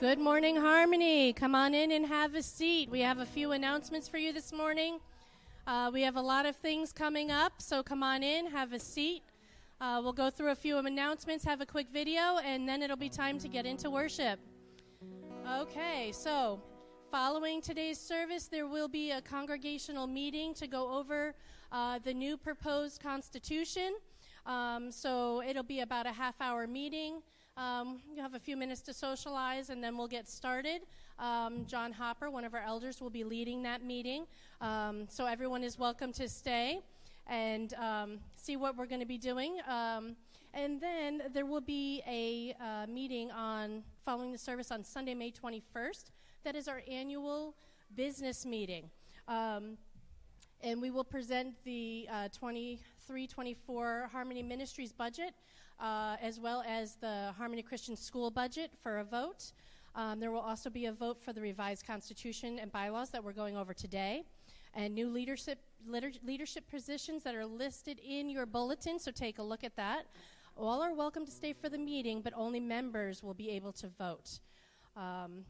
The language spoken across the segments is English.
Good morning, Harmony. Come on in and have a seat. We have a few announcements for you this morning. Uh, we have a lot of things coming up, so come on in, have a seat. Uh, we'll go through a few announcements, have a quick video, and then it'll be time to get into worship. Okay, so following today's service, there will be a congregational meeting to go over uh, the new proposed constitution. Um, so it'll be about a half hour meeting. Um, you have a few minutes to socialize, and then we'll get started. Um, John Hopper, one of our elders, will be leading that meeting. Um, so everyone is welcome to stay and um, see what we're going to be doing. Um, and then there will be a uh, meeting on following the service on Sunday, May 21st. That is our annual business meeting. Um, and we will present the uh, 23 24 Harmony Ministries budget uh, as well as the Harmony Christian School budget for a vote. Um, there will also be a vote for the revised constitution and bylaws that we're going over today, and new leadership leadership positions that are listed in your bulletin. So take a look at that. All are welcome to stay for the meeting, but only members will be able to vote. Um,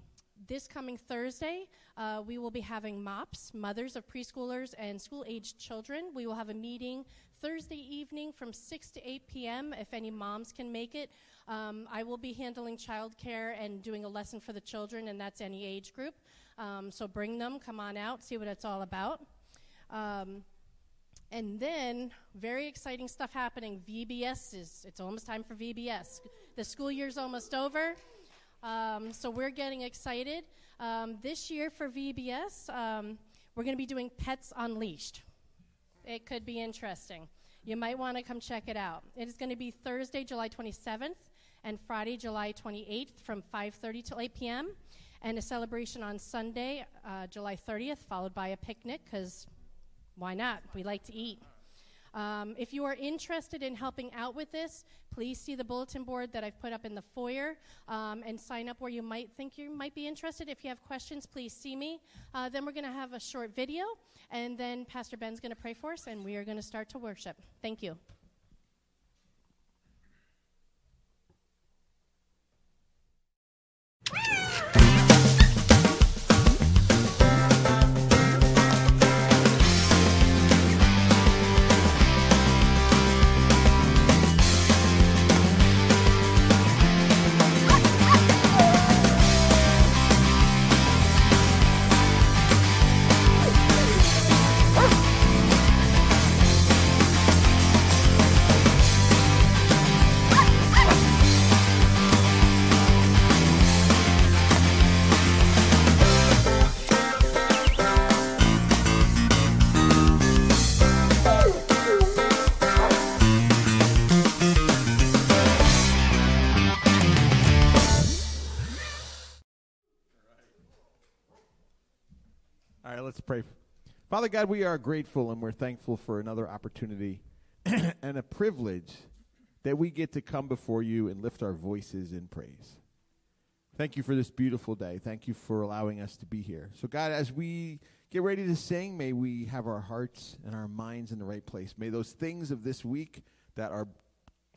this coming Thursday, uh, we will be having MOPS, Mothers of Preschoolers and School Aged Children. We will have a meeting Thursday evening from 6 to 8 p.m. if any moms can make it. Um, I will be handling childcare and doing a lesson for the children, and that's any age group. Um, so bring them, come on out, see what it's all about. Um, and then, very exciting stuff happening. VBS is, it's almost time for VBS. The school year's almost over. Um, so we're getting excited. Um, this year for VBS, um, we're going to be doing Pets Unleashed. It could be interesting. You might want to come check it out. It is going to be Thursday, July 27th, and Friday, July 28th, from 5:30 till 8 p.m. And a celebration on Sunday, uh, July 30th, followed by a picnic, because why not? We like to eat. Um, if you are interested in helping out with this, please see the bulletin board that I've put up in the foyer um, and sign up where you might think you might be interested. If you have questions, please see me. Uh, then we're going to have a short video, and then Pastor Ben's going to pray for us, and we are going to start to worship. Thank you. Father God, we are grateful and we're thankful for another opportunity and a privilege that we get to come before you and lift our voices in praise. Thank you for this beautiful day. Thank you for allowing us to be here. So, God, as we get ready to sing, may we have our hearts and our minds in the right place. May those things of this week that are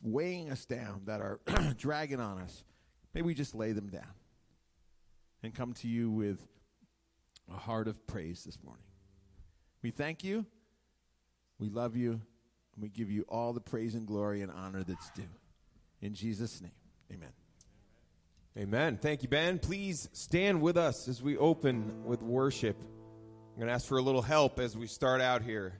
weighing us down, that are dragging on us, may we just lay them down and come to you with a heart of praise this morning. We thank you, we love you, and we give you all the praise and glory and honor that's due. In Jesus' name, amen. Amen. Thank you, Ben. Please stand with us as we open with worship. I'm going to ask for a little help as we start out here.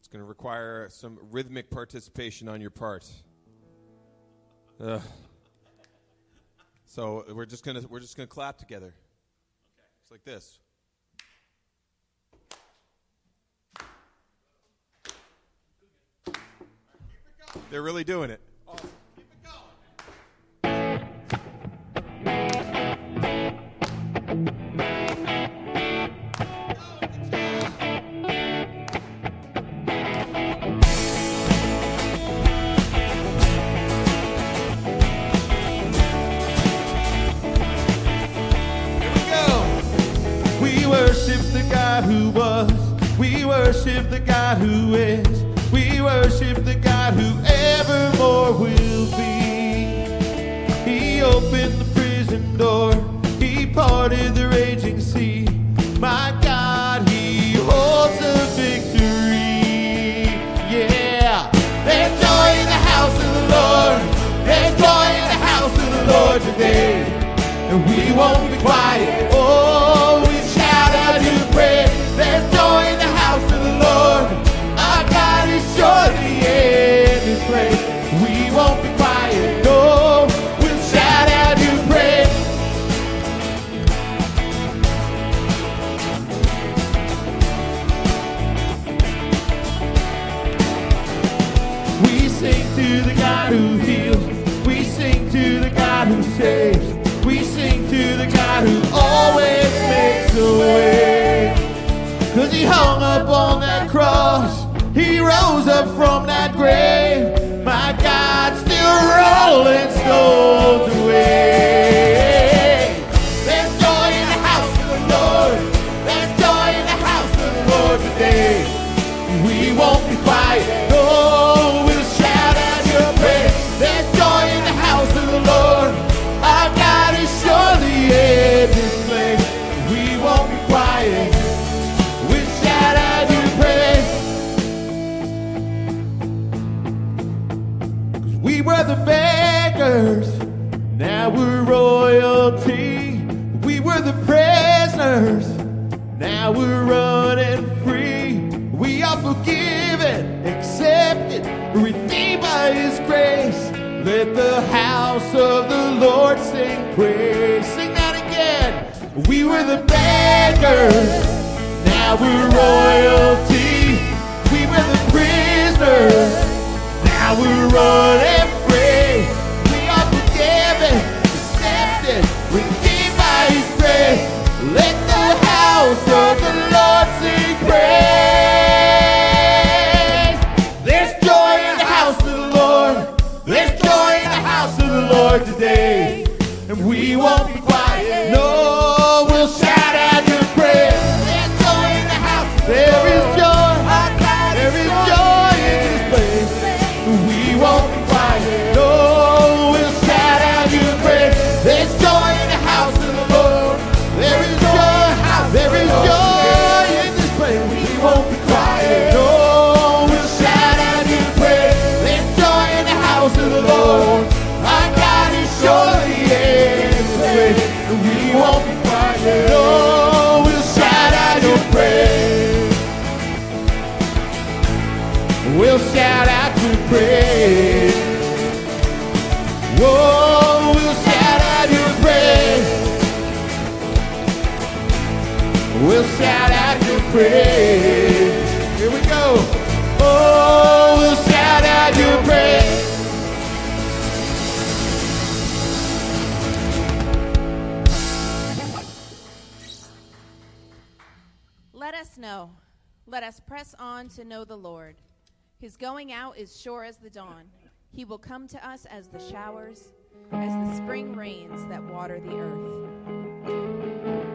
It's going to require some rhythmic participation on your part. Uh, so we're just going to we're just going to clap together. It's like this. They're really doing it. Awesome. We worship the God who was. We worship the God who is. We worship the God who evermore will be. He opened the prison door, He parted the raging sea. My God, He holds the victory. Yeah, there's joy in the house of the Lord. There's joy in the house of the Lord today, and we won't be quiet. Let us press on to know the Lord. His going out is sure as the dawn. He will come to us as the showers, as the spring rains that water the earth.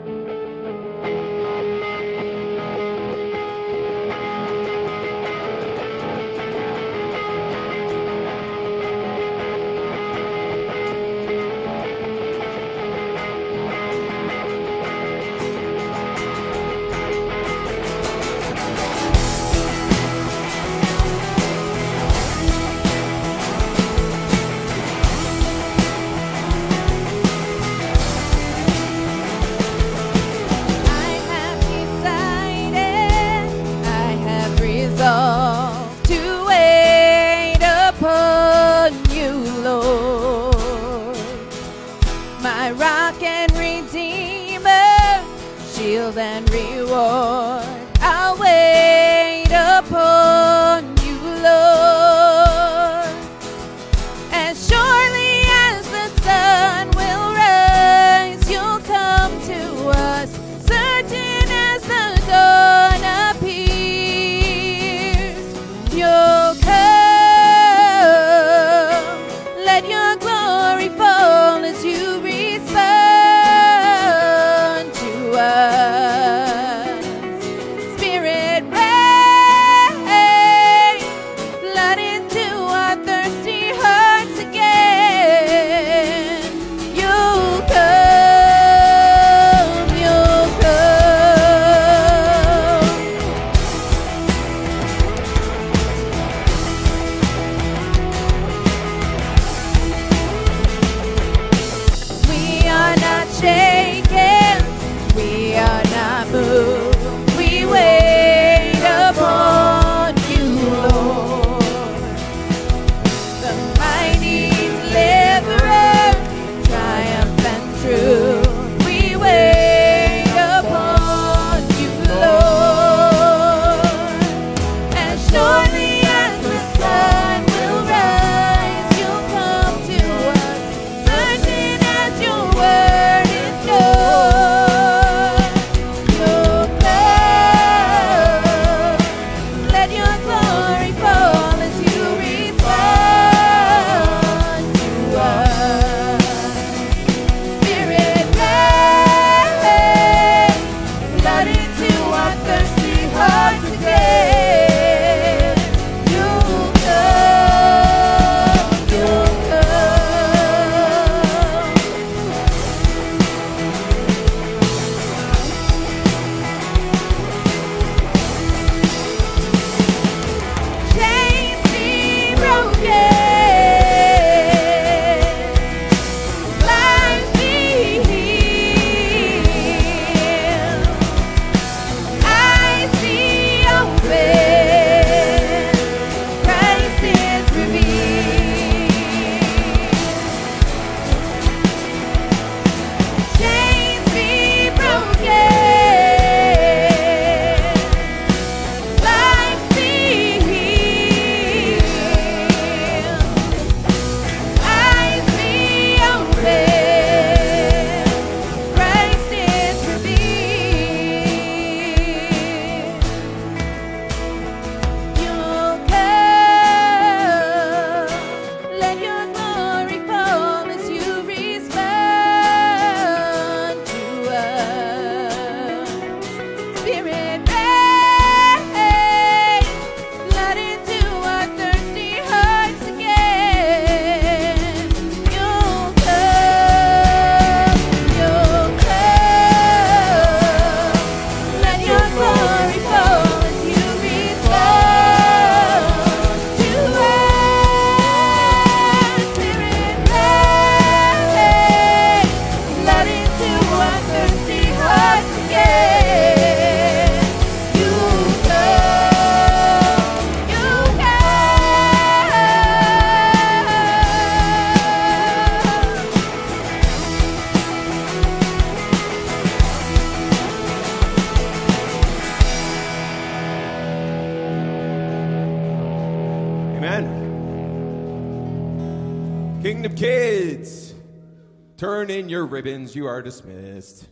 You are dismissed.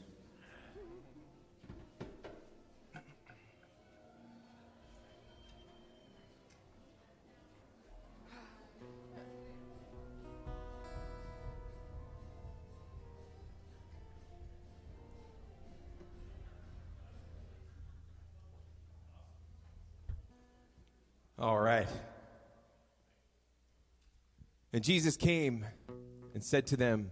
All right. And Jesus came and said to them,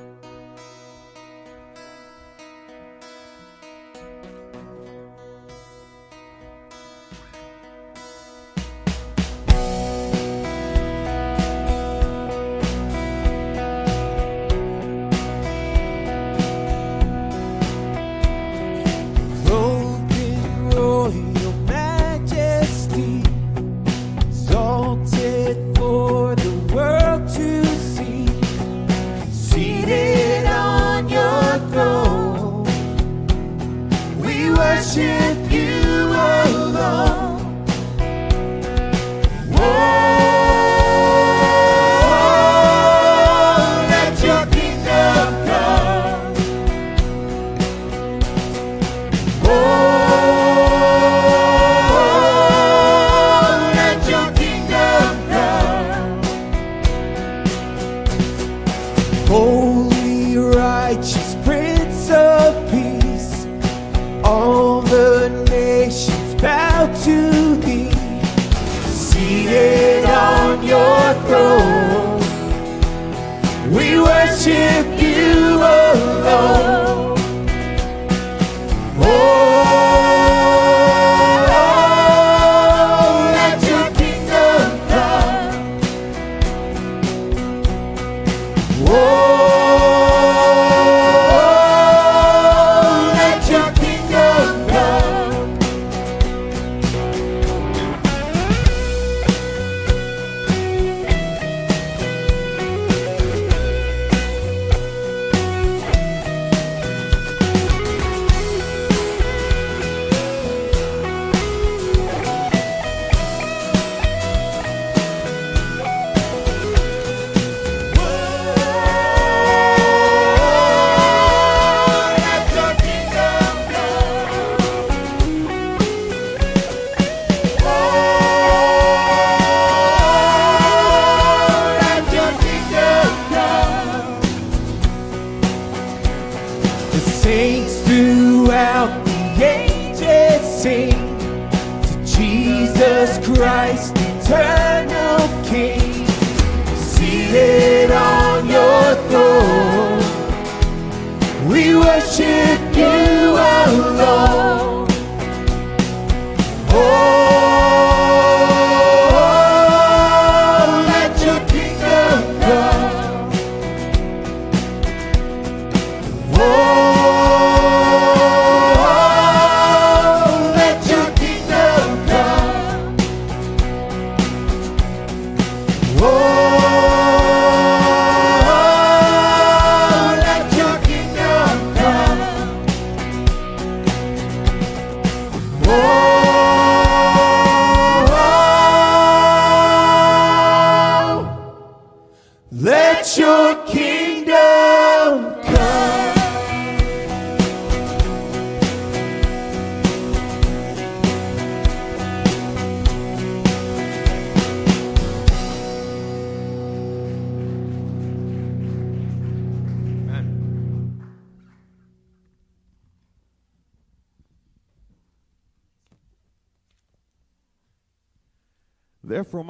turn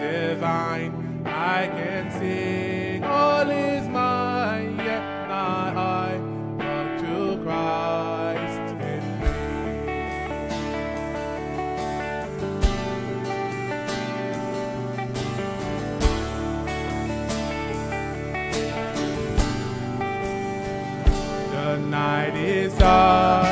divine. I can all is mine, yet to Christ in me. The night is dark.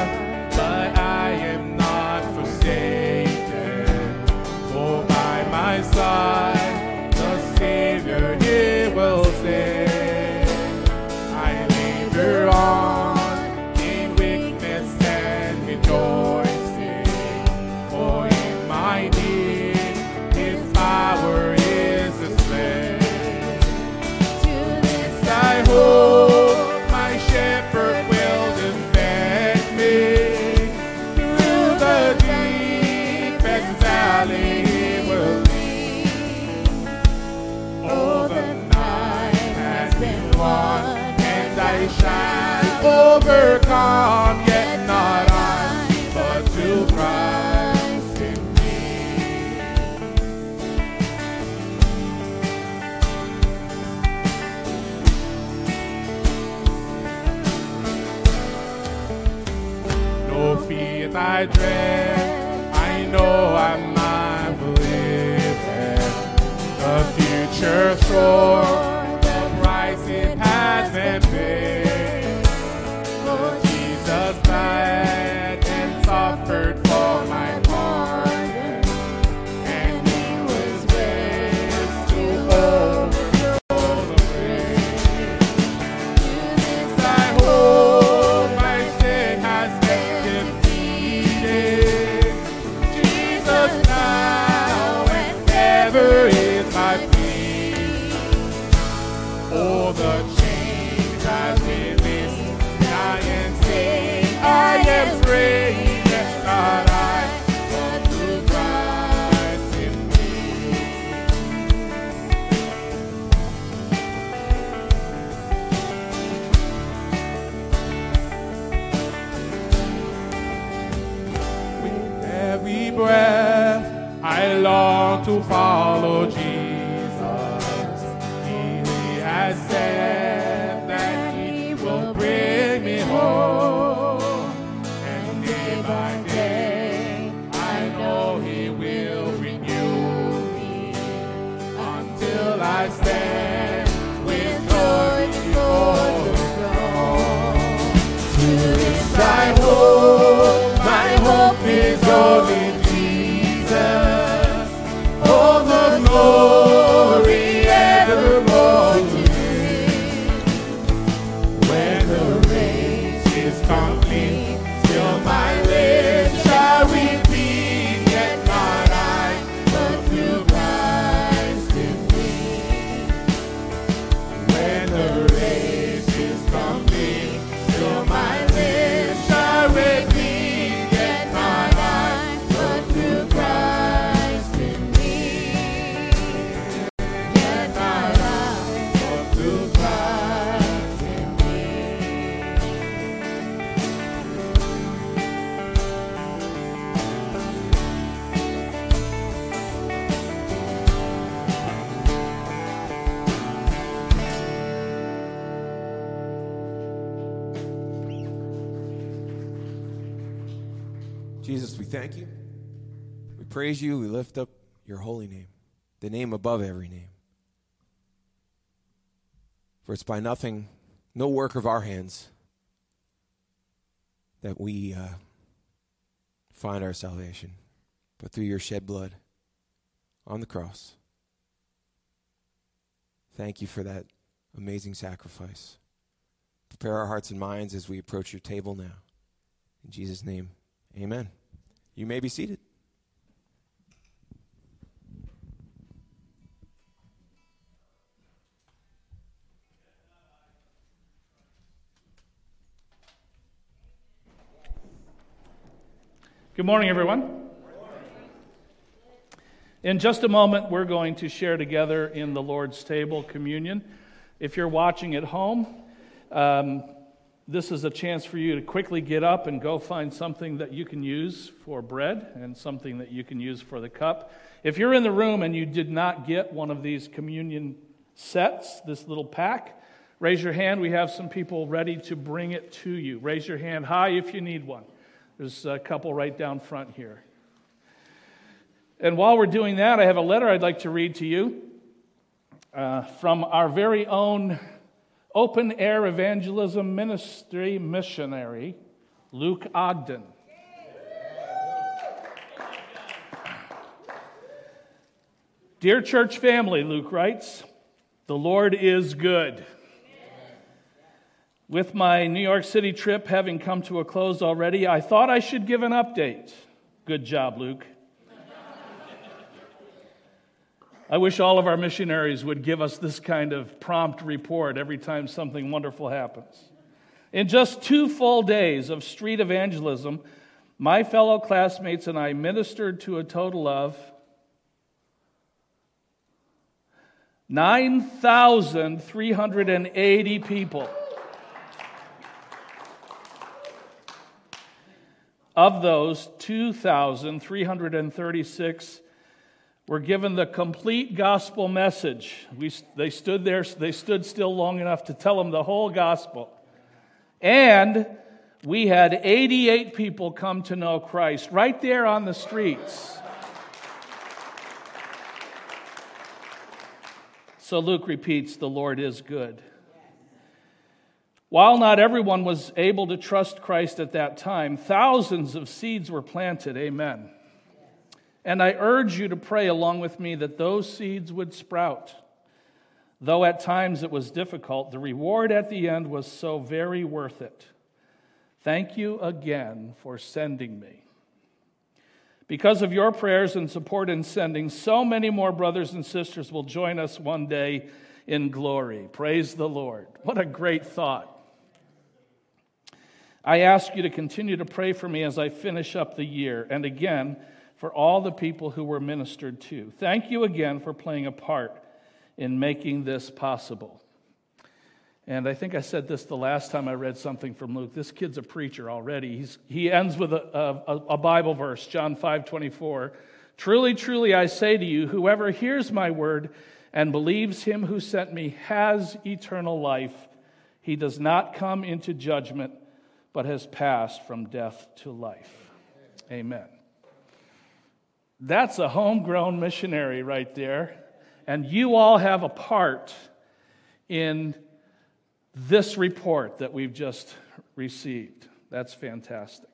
I stand praise you. We lift up your holy name, the name above every name. For it's by nothing, no work of our hands, that we uh, find our salvation, but through your shed blood on the cross. Thank you for that amazing sacrifice. Prepare our hearts and minds as we approach your table now. In Jesus' name, amen. You may be seated. Good morning, everyone. In just a moment, we're going to share together in the Lord's table communion. If you're watching at home, um, this is a chance for you to quickly get up and go find something that you can use for bread and something that you can use for the cup. If you're in the room and you did not get one of these communion sets, this little pack, raise your hand. We have some people ready to bring it to you. Raise your hand high if you need one. There's a couple right down front here. And while we're doing that, I have a letter I'd like to read to you uh, from our very own open air evangelism ministry missionary, Luke Ogden. Dear church family, Luke writes, the Lord is good. With my New York City trip having come to a close already, I thought I should give an update. Good job, Luke. I wish all of our missionaries would give us this kind of prompt report every time something wonderful happens. In just two full days of street evangelism, my fellow classmates and I ministered to a total of 9,380 people. Of those, 2,336 were given the complete gospel message. We, they stood there, they stood still long enough to tell them the whole gospel. And we had 88 people come to know Christ right there on the streets. So Luke repeats, The Lord is good. While not everyone was able to trust Christ at that time, thousands of seeds were planted. Amen. And I urge you to pray along with me that those seeds would sprout. Though at times it was difficult, the reward at the end was so very worth it. Thank you again for sending me. Because of your prayers and support in sending, so many more brothers and sisters will join us one day in glory. Praise the Lord. What a great thought. I ask you to continue to pray for me as I finish up the year, and again for all the people who were ministered to. Thank you again for playing a part in making this possible. And I think I said this the last time I read something from Luke. This kid's a preacher already. He's, he ends with a, a, a Bible verse, John 5 24. Truly, truly, I say to you, whoever hears my word and believes him who sent me has eternal life. He does not come into judgment, but has passed from death to life. Amen. That's a homegrown missionary right there. And you all have a part in this report that we've just received. That's fantastic.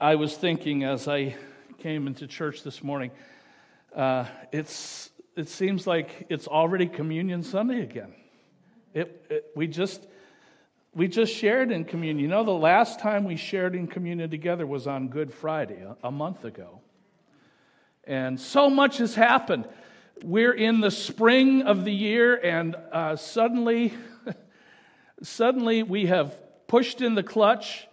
I was thinking as I came into church this morning, uh, it's, it seems like it's already Communion Sunday again. It, it, we, just, we just shared in communion. You know, the last time we shared in communion together was on Good Friday, a, month ago. And so much has happened we're in the spring of the year, and uh, suddenly, suddenly we have pushed in the clutch,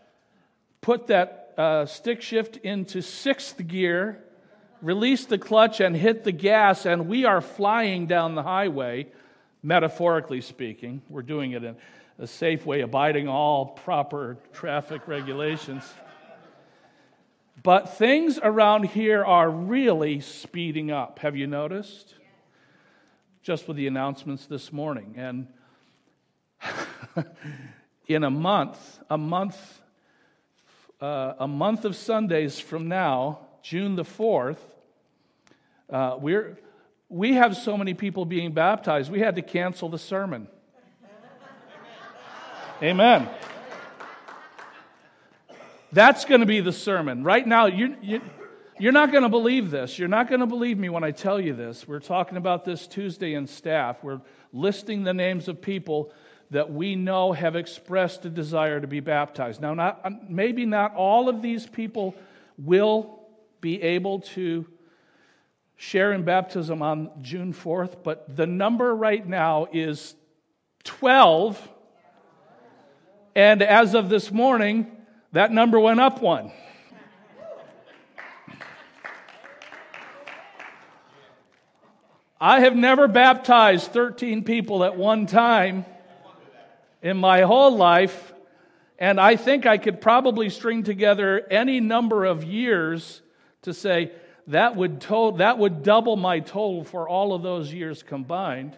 put that uh, stick shift into sixth gear, released the clutch, and hit the gas, and we are flying down the highway, metaphorically speaking. We're doing it in a safe way, abiding all proper traffic regulations. But things around here are really speeding up. Have you noticed? Just with the announcements this morning. And in a month, a month, uh, a month of Sundays from now, June the 4th, uh, we're, we have so many people being baptized, we had to cancel the sermon. Amen. That's going to be the sermon. Right now, you, you, you're not going to believe this. You're not going to believe me when I tell you this. We're talking about this Tuesday in staff. We're listing the names of people that we know have expressed a desire to be baptized. Now, not, uh, maybe not all of these people will be able to share in baptism on June 4th, but the number right now is 12. And as of this morning, that number went up one. I have never baptized 13 people at one time in my whole life, and I think I could probably string together any number of years to say that would, to- that would double my total for all of those years combined.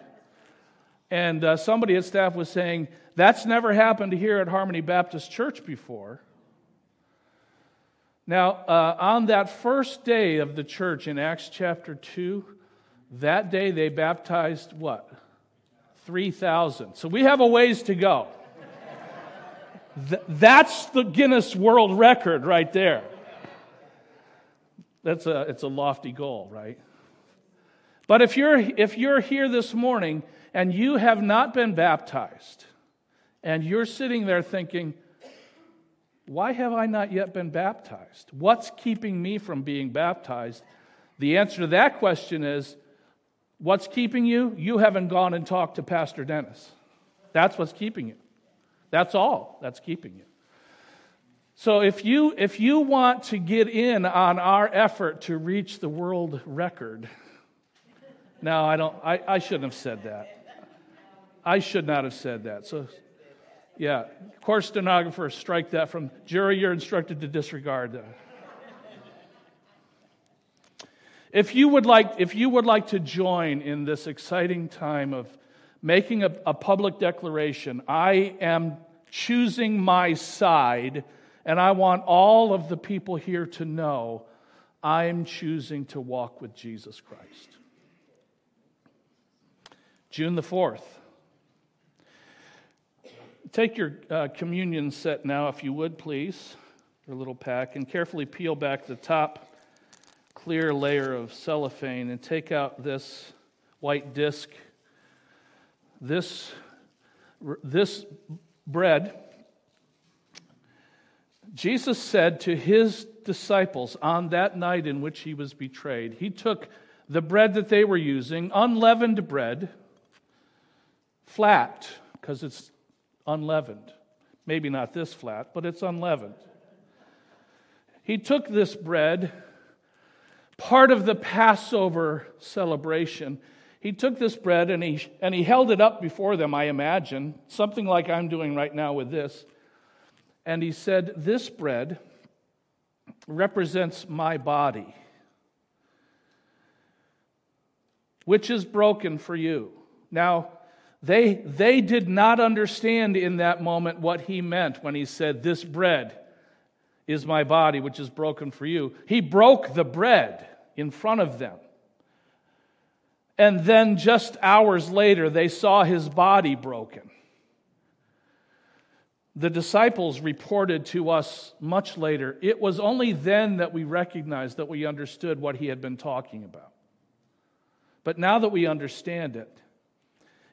And uh, somebody at staff was saying, that's never happened here at Harmony Baptist Church before. Now, uh, on that first day of the church in Acts chapter 2, that day they baptized what? 3,000. So we have a ways to go. Th- that's the Guinness World Record right there. That's a, it's a lofty goal, right? But if you're, if you're here this morning and you have not been baptized, and you're sitting there thinking, why have I not yet been baptized? What's keeping me from being baptized? The answer to that question is what's keeping you? You haven't gone and talked to Pastor Dennis. That's what's keeping you. That's all that's keeping you. So if you if you want to get in on our effort to reach the world record, now I don't I, I shouldn't have said that. I should not have said that. So yeah, course stenographer, strike that from jury. You're instructed to disregard that. If you would like, if you would like to join in this exciting time of making a, a public declaration I am choosing my side, and I want all of the people here to know I'm choosing to walk with Jesus Christ. June the 4th. Take your uh, communion set now, if you would, please, your little pack, and carefully peel back the top clear layer of cellophane and take out this white disc. This, this bread, Jesus said to his disciples on that night in which he was betrayed, he took the bread that they were using, unleavened bread, flat, because it's unleavened. Maybe not this flat, but it's unleavened. He took this bread, part of the Passover celebration. He took this bread and he, and he held it up before them, I imagine, something like I'm doing right now with this. And he said, This bread represents my body, which is broken for you. Now, they, they did not understand in that moment what he meant when he said, This bread is my body, which is broken for you. He broke the bread in front of them. And then just hours later, they saw his body broken. The disciples reported to us much later. It was only then that we recognized that we understood what he had been talking about. But now that we understand it,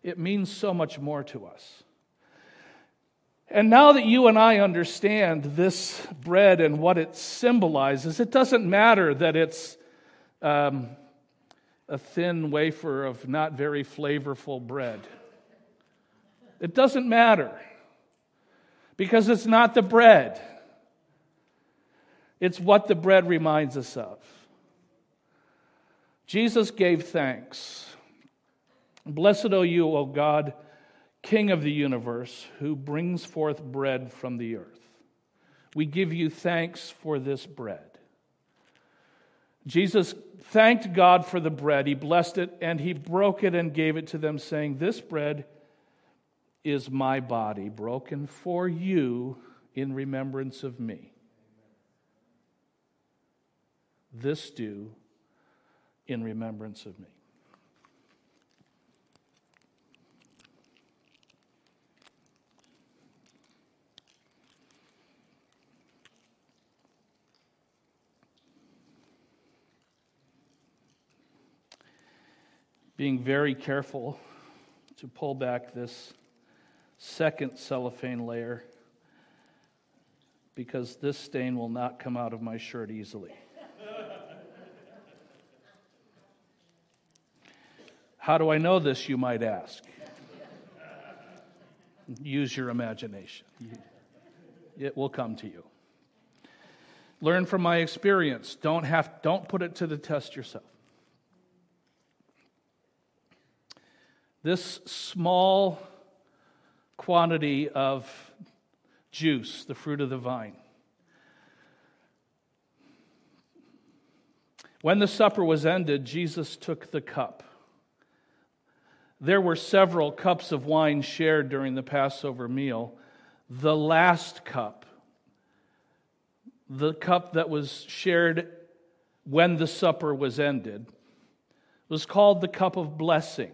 it means so much more to us. And now that you and I understand this bread and what it symbolizes, it doesn't matter that it's um, a thin wafer of not very flavorful bread. It doesn't matter because it's not the bread, it's what the bread reminds us of. Jesus gave thanks Blessed are you, O God, King of the universe, who brings forth bread from the earth. We give you thanks for this bread. Jesus thanked God for the bread. He blessed it and he broke it and gave it to them, saying, This bread is my body, broken for you in remembrance of me. This do in remembrance of me. Being very careful to pull back this second cellophane layer because this stain will not come out of my shirt easily. How do I know this, you might ask? Use your imagination. It will come to you. Learn from my experience. Don't, have, don't put it to the test yourself. This small quantity of juice, the fruit of the vine. When the supper was ended, Jesus took the cup. There were several cups of wine shared during the Passover meal. The last cup, the cup that was shared when the supper was ended, was called the cup of blessing.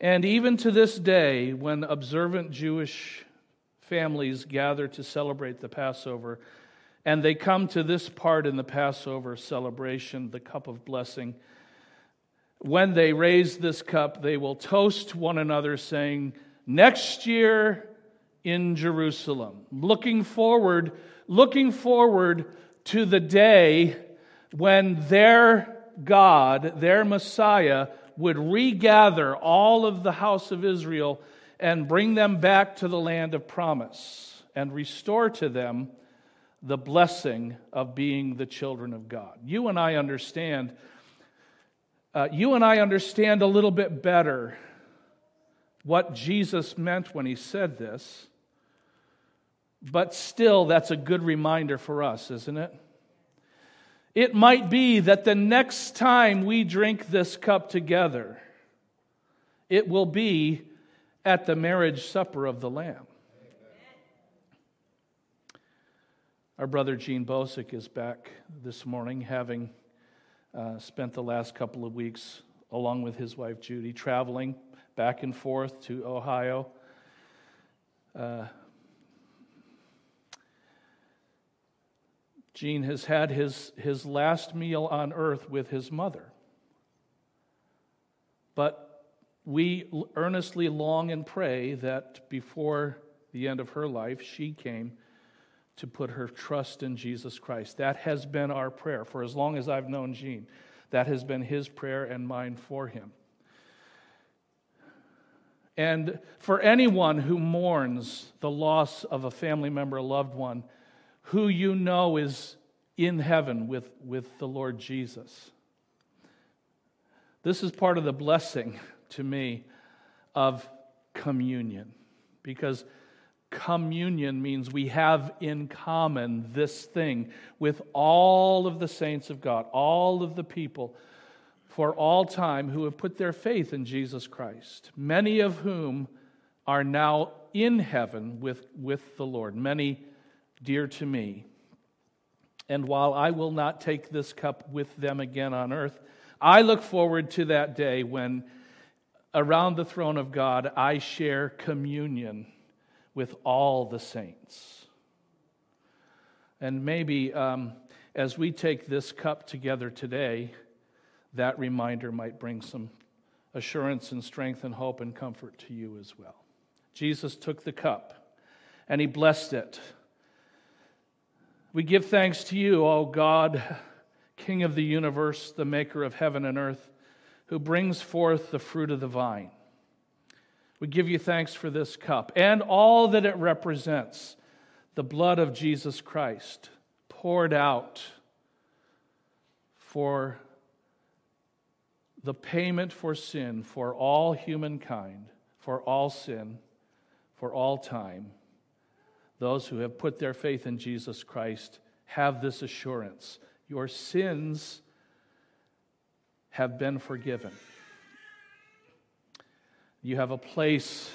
And even to this day, when observant Jewish families gather to celebrate the Passover, and they come to this part in the Passover celebration, the cup of blessing, when they raise this cup, they will toast one another, saying, Next year in Jerusalem. Looking forward, looking forward to the day when their God, their Messiah, would regather all of the house of Israel and bring them back to the land of promise and restore to them the blessing of being the children of God. You and I understand. Uh, you and I understand a little bit better what Jesus meant when he said this, but still, that's a good reminder for us, isn't it? It might be that the next time we drink this cup together, it will be at the marriage supper of the Lamb. Our brother Gene Bosick is back this morning, having uh, spent the last couple of weeks along with his wife Judy traveling back and forth to Ohio. Uh, Gene has had his, his last meal on earth with his mother. But we earnestly long and pray that before the end of her life, she came to put her trust in Jesus Christ. That has been our prayer for as long as I've known Gene. That has been his prayer and mine for him. And for anyone who mourns the loss of a family member, a loved one, who you know is in heaven with, with the Lord Jesus. This is part of the blessing to me of communion because communion means we have in common this thing with all of the saints of God, all of the people for all time who have put their faith in Jesus Christ, many of whom are now in heaven with, with the Lord, many dear to me. And while I will not take this cup with them again on earth, I look forward to that day when around the throne of God I share communion with all the saints. And maybe um, as we take this cup together today, that reminder might bring some assurance and strength and hope and comfort to you as well. Jesus took the cup and he blessed it. We give thanks to you, O God, King of the universe, the maker of heaven and earth, who brings forth the fruit of the vine. We give you thanks for this cup and all that it represents the blood of Jesus Christ poured out for the payment for sin for all humankind, for all sin, for all time those who have put their faith in Jesus Christ have this assurance your sins have been forgiven. You have a place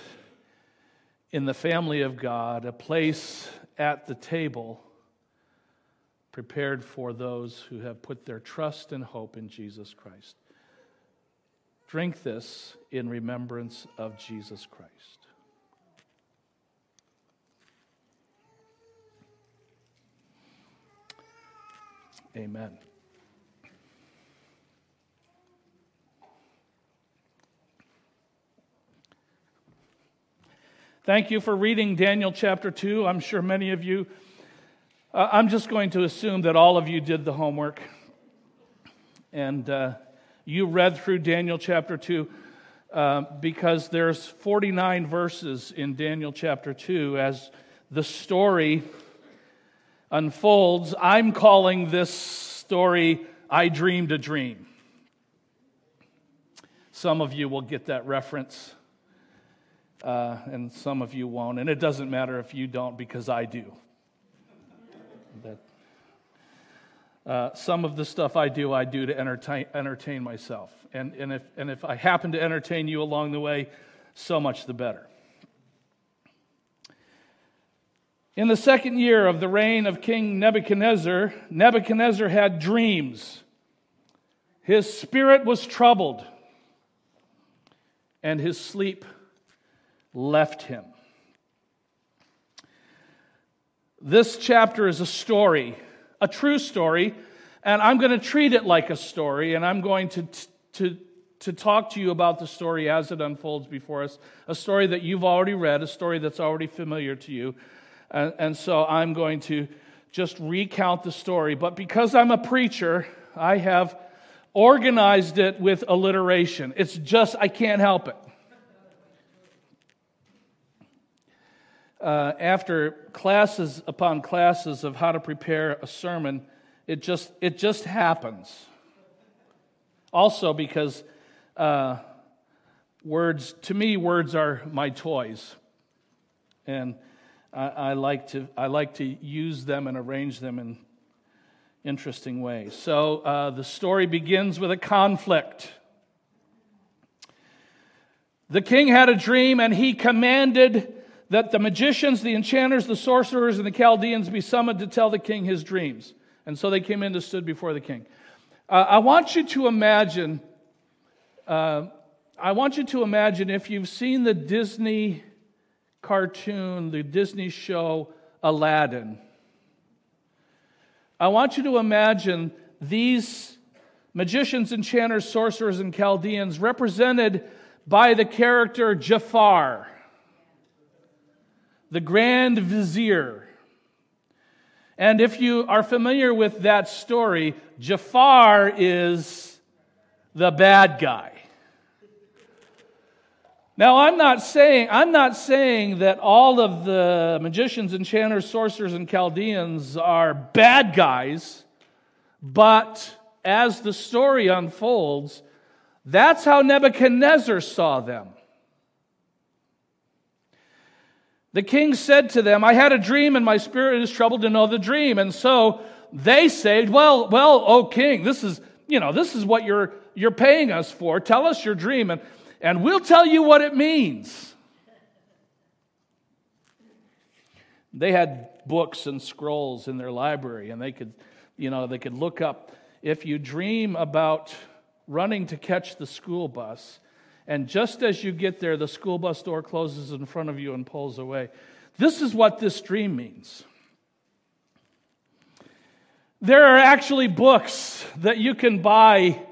in the family of God, a place at the table prepared for those who have put their trust and hope in Jesus Christ. Drink this in remembrance of Jesus Christ. Amen. Thank you for reading Daniel chapter 2. I'm sure many of you, uh, I'm just going to assume that all of you did the homework and uh, you read through Daniel chapter 2 uh, because there's 49 verses in Daniel chapter 2 as the story unfolds, I'm calling this story I Dreamed a Dream. Some of you will get that reference, uh, and some of you won't. And it doesn't matter if you don't, because I do. That, uh, some of the stuff I do, I do to entertain, entertain myself. And, and, if, and if I happen to entertain you along the way, so much the better. In the second year of the reign of King Nebuchadnezzar, Nebuchadnezzar had dreams. His spirit was troubled, and his sleep left him. This chapter is a story, a true story, and I'm going to treat it like a story, and I'm going to, to, to talk to you about the story as it unfolds before us. A story that you've already read, a story that's already familiar to you. And, and so I'm going to just recount the story. But because I'm a preacher, I have organized it with alliteration. It's just, I can't help it. Uh, after classes upon classes of how to prepare a sermon, it just, it just happens. Also, because uh, words, to me, words are my toys. And I, I, like to, I like to use them and arrange them in, interesting ways. So uh, the story begins with a conflict. The king had a dream, and he commanded that the magicians, the enchanters, the sorcerers, and the Chaldeans be summoned to tell the king his dreams. And so they came in and stood before the king. Uh, I want you to imagine. Uh, I want you to imagine if you've seen the Disney cartoon, the Disney show Aladdin. I want you to imagine these magicians, enchanters, sorcerers, and Chaldeans represented by the character Jafar, the Grand Vizier. And if you are familiar with that story, Jafar is the bad guy. Now, I'm not saying, I'm not saying that all of the magicians, enchanters, sorcerers, and Chaldeans are bad guys, but as the story unfolds, that's how Nebuchadnezzar saw them. The king said to them, I had a dream and my spirit is troubled to know the dream. And so they said, Well, well, O king, this is, you know, this is what you're you're paying us for. Tell us your dream. And and we'll tell you what it means. They had books and scrolls in their library, and they could, you know, they could look up if you dream about running to catch the school bus, and just as you get there, the school bus door closes in front of you and pulls away. This is what this dream means. There are actually books that you can buy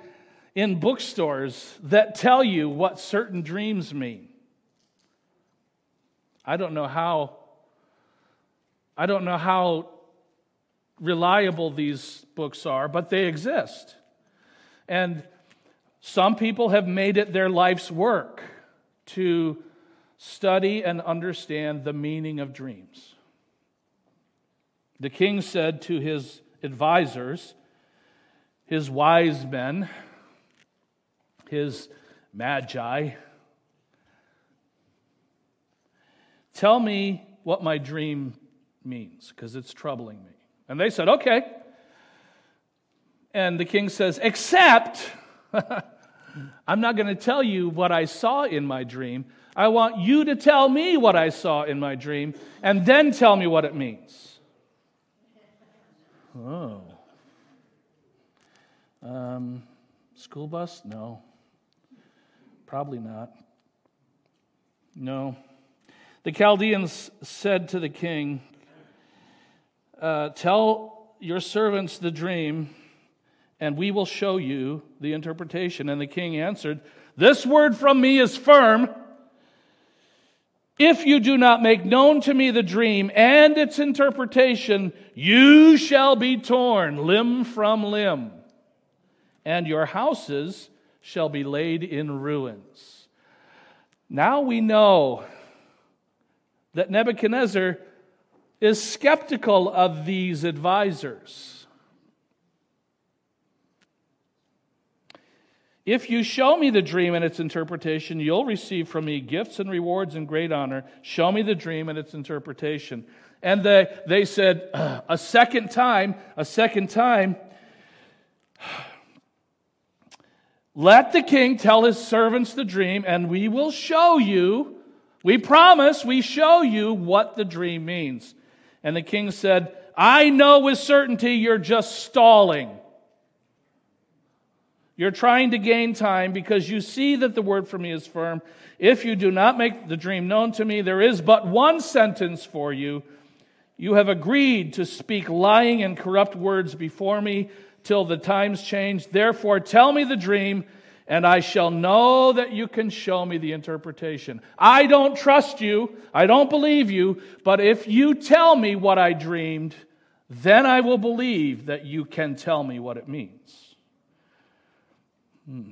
in bookstores that tell you what certain dreams mean. I don't know how I don't know how reliable these books are, but they exist. And some people have made it their life's work to study and understand the meaning of dreams. The king said to his advisors, his wise men, his magi. Tell me what my dream means, because it's troubling me. And they said, Okay. And the king says, Except, I'm not going to tell you what I saw in my dream. I want you to tell me what I saw in my dream, and then tell me what it means. Oh. Um, school bus? No. Probably not. No. The Chaldeans said to the king, uh, Tell your servants the dream, and we will show you the interpretation. And the king answered, This word from me is firm. If you do not make known to me the dream and its interpretation, you shall be torn limb from limb, and your houses shall be laid in ruins. Now we know that Nebuchadnezzar is skeptical of these advisors. If you show me the dream and its interpretation, you'll receive from me gifts and rewards and great honor. Show me the dream and its interpretation. And they, they said, uh, a second time, a second time, let the king tell his servants the dream, and we will show you, we promise, we show you what the dream means. And the king said, I know with certainty you're just stalling. You're trying to gain time because you see that the word for me is firm. If you do not make the dream known to me, there is but one sentence for you. You have agreed to speak lying and corrupt words before me till the times change. Therefore, tell me the dream, and I shall know that you can show me the interpretation. I don't trust you, I don't believe you, but if you tell me what I dreamed, then I will believe that you can tell me what it means. Hmm.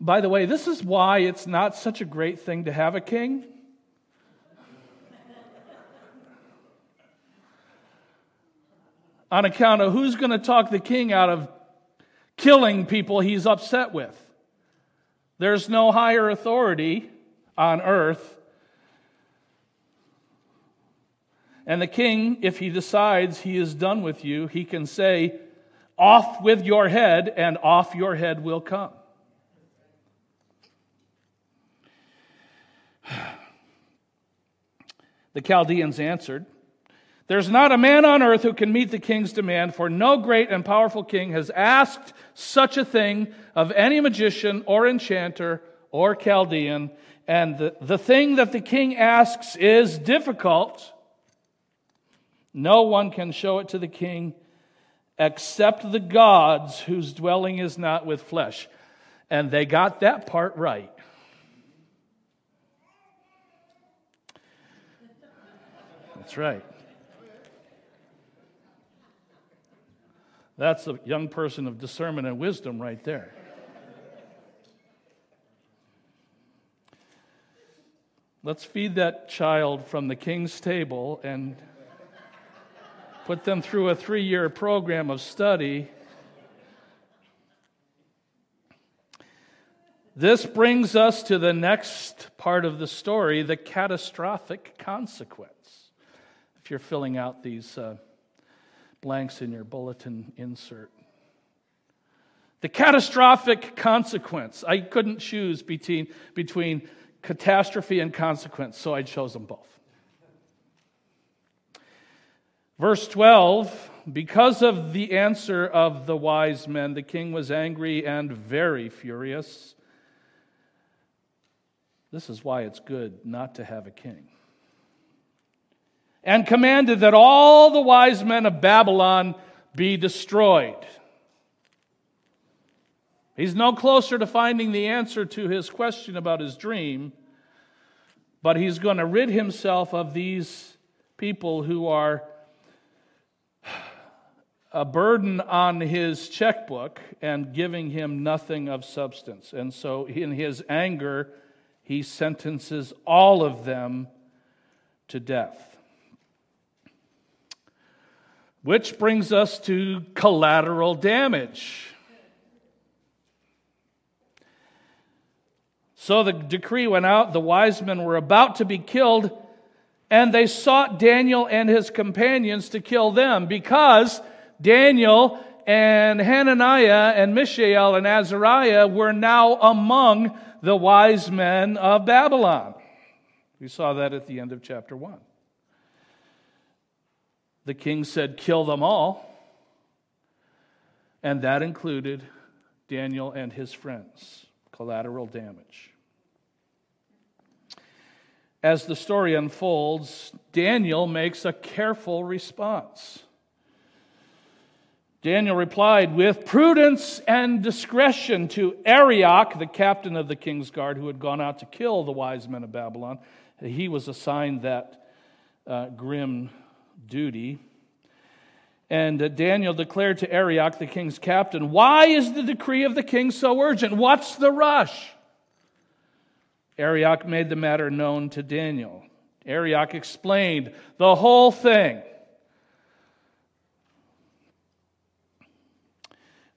By the way, this is why it's not such a great thing to have a king. On account of who's going to talk the king out of killing people he's upset with. There's no higher authority on earth. And the king, if he decides he is done with you, he can say, Off with your head, and off your head will come. The Chaldeans answered, There's not a man on earth who can meet the king's demand, for no great and powerful king has asked such a thing of any magician or enchanter or Chaldean. And the, the thing that the king asks is difficult. No one can show it to the king except the gods whose dwelling is not with flesh. And they got that part right. That's right. That's a young person of discernment and wisdom right there. Let's feed that child from the king's table and put them through a three year program of study. This brings us to the next part of the story the catastrophic consequence if you're filling out these uh, blanks in your bulletin insert. The catastrophic consequence. I couldn't choose between, between catastrophe and consequence, so I chose them both. Verse 12 Because of the answer of the wise men, the king was angry and very furious. This is why it's good not to have a king and commanded that all the wise men of Babylon be destroyed. He's no closer to finding the answer to his question about his dream, but he's going to rid himself of these people who are a burden on his checkbook and giving him nothing of substance. And so, in his anger, he sentences all of them to death. Which brings us to collateral damage. So the decree went out, the wise men were about to be killed, and they sought Daniel and his companions to kill them because Daniel and Hananiah and Mishael and Azariah were now among the wise men of Babylon. We saw that at the end of chapter 1. The king said, Kill them all. And that included Daniel and his friends. Collateral damage. As the story unfolds, Daniel makes a careful response. Daniel replied with prudence and discretion to Arioch, the captain of the king's guard, who had gone out to kill the wise men of Babylon. He was assigned that uh, grim duty. And uh, Daniel declared to Arioch, the king's captain, Why is the decree of the king so urgent? What's the rush? Arioch made the matter known to Daniel. Arioch explained the whole thing.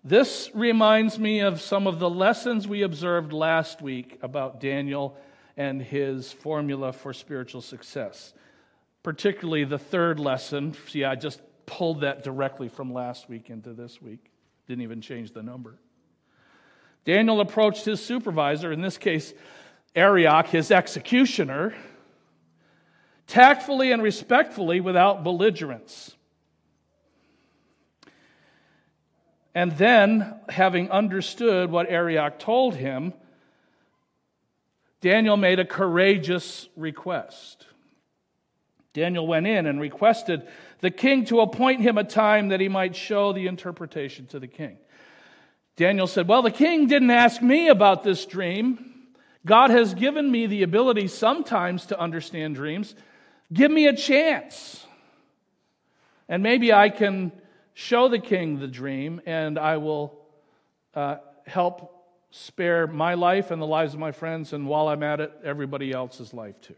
This reminds me of some of the lessons we observed last week about Daniel and his formula for spiritual success particularly the third lesson. See, I just pulled that directly from last week into this week, didn't even change the number. Daniel approached his supervisor, in this case, Arioch, his executioner, tactfully and respectfully without belligerence. And then, having understood what Arioch told him, Daniel made a courageous request. Daniel went in and requested the king to appoint him a time that he might show the interpretation to the king. Daniel said, Well, the king didn't ask me about this dream. God has given me the ability sometimes to understand dreams. Give me a chance. And maybe I can show the king the dream, and I will uh, help spare my life and the lives of my friends, and while I'm at it, everybody else's life too.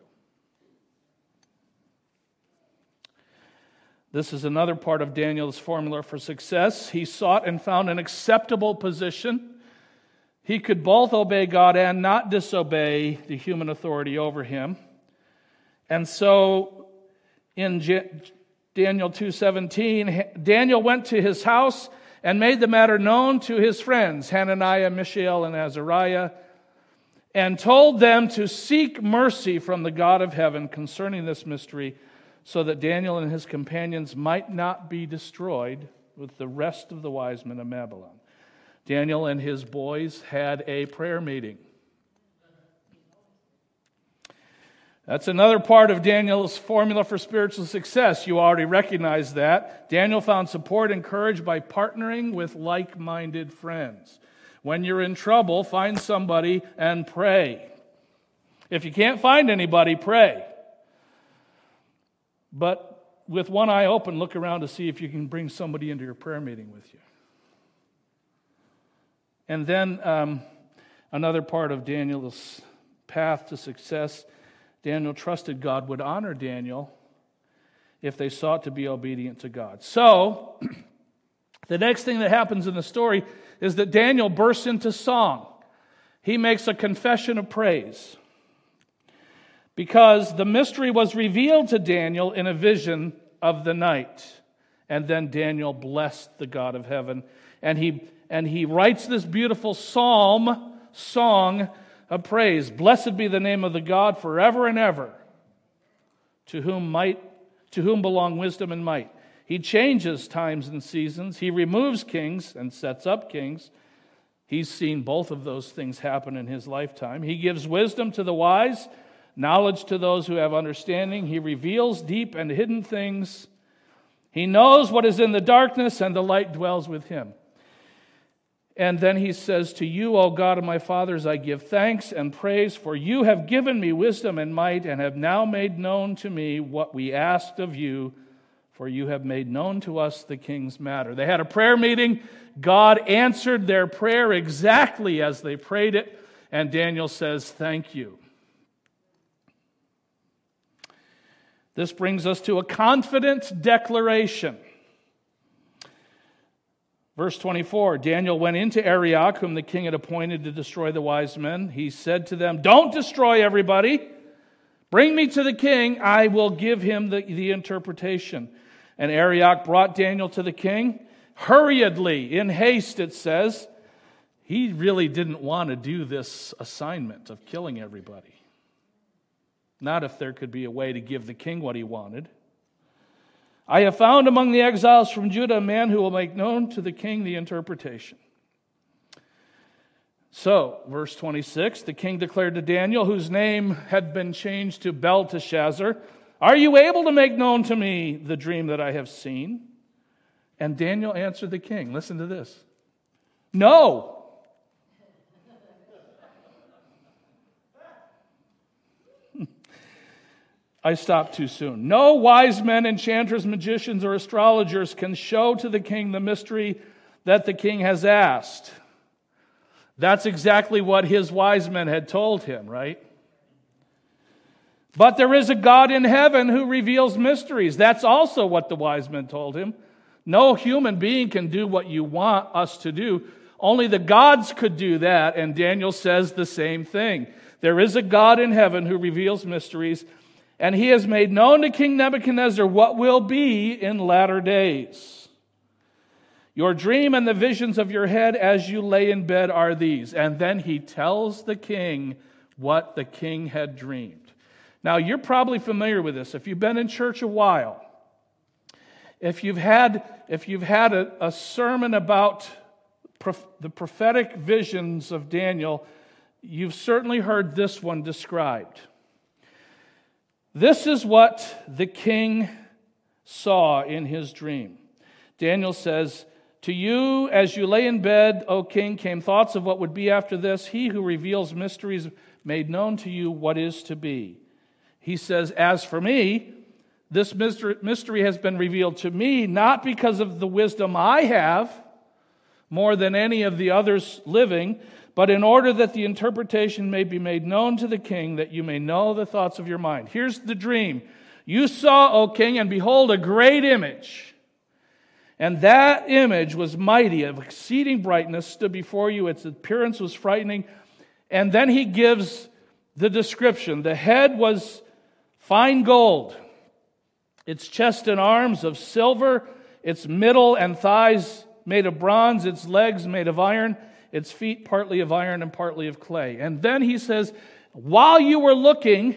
This is another part of Daniel's formula for success. He sought and found an acceptable position. He could both obey God and not disobey the human authority over him. And so, in Daniel 2:17, Daniel went to his house and made the matter known to his friends, Hananiah, Mishael, and Azariah, and told them to seek mercy from the God of heaven concerning this mystery, so that Daniel and his companions might not be destroyed with the rest of the wise men of Babylon. Daniel and his boys had a prayer meeting. That's another part of Daniel's formula for spiritual success. You already recognize that. Daniel found support and courage by partnering with like minded friends. When you're in trouble, find somebody and pray. If you can't find anybody, pray. But with one eye open, look around to see if you can bring somebody into your prayer meeting with you. And then um, another part of Daniel's path to success Daniel trusted God would honor Daniel if they sought to be obedient to God. So, the next thing that happens in the story is that Daniel bursts into song. He makes a confession of praise because the mystery was revealed to Daniel in a vision of the night. And then Daniel blessed the God of heaven. And he, and he writes this beautiful psalm, song of praise. Blessed be the name of the God forever and ever, to whom might, to whom belong wisdom and might. He changes times and seasons. He removes kings and sets up kings. He's seen both of those things happen in his lifetime. He gives wisdom to the wise, knowledge to those who have understanding. He reveals deep and hidden things. He knows what is in the darkness, and the light dwells with him. And then he says, To you, O God of my fathers, I give thanks and praise, for you have given me wisdom and might, and have now made known to me what we asked of you, for you have made known to us the king's matter. They had a prayer meeting. God answered their prayer exactly as they prayed it, and Daniel says, Thank you. This brings us to a confident declaration. Verse 24 Daniel went into Arioch, whom the king had appointed to destroy the wise men. He said to them, Don't destroy everybody. Bring me to the king. I will give him the, the interpretation. And Arioch brought Daniel to the king. Hurriedly, in haste, it says. He really didn't want to do this assignment of killing everybody. Not if there could be a way to give the king what he wanted. I have found among the exiles from Judah a man who will make known to the king the interpretation. So, verse 26, the king declared to Daniel, whose name had been changed to Belteshazzar, Are you able to make known to me the dream that I have seen? And Daniel answered the king, Listen to this. No. I stopped too soon. No wise men, enchanters, magicians, or astrologers can show to the king the mystery that the king has asked. That's exactly what his wise men had told him, right? But there is a God in heaven who reveals mysteries. That's also what the wise men told him. No human being can do what you want us to do. Only the gods could do that. And Daniel says the same thing. There is a God in heaven who reveals mysteries and he has made known to King Nebuchadnezzar what will be in latter days. Your dream and the visions of your head as you lay in bed are these. And then he tells the king what the king had dreamed. Now, you're probably familiar with this. If you've been in church a while, if you've had, if you've had a, a sermon about prof, the prophetic visions of Daniel, you've certainly heard this one described. This is what the king saw in his dream. Daniel says, To you, as you lay in bed, O king, came thoughts of what would be after this. He who reveals mysteries made known to you what is to be. He says, As for me, this mystery has been revealed to me, not because of the wisdom I have, more than any of the others living, but in order that the interpretation may be made known to the king, that you may know the thoughts of your mind. Here's the dream You saw, O king, and behold, a great image. And that image was mighty, of exceeding brightness, stood before you. Its appearance was frightening. And then he gives the description the head was fine gold, its chest and arms of silver, its middle and thighs made of bronze, its legs made of iron, its feet partly of iron and partly of clay. And then he says, While you were looking,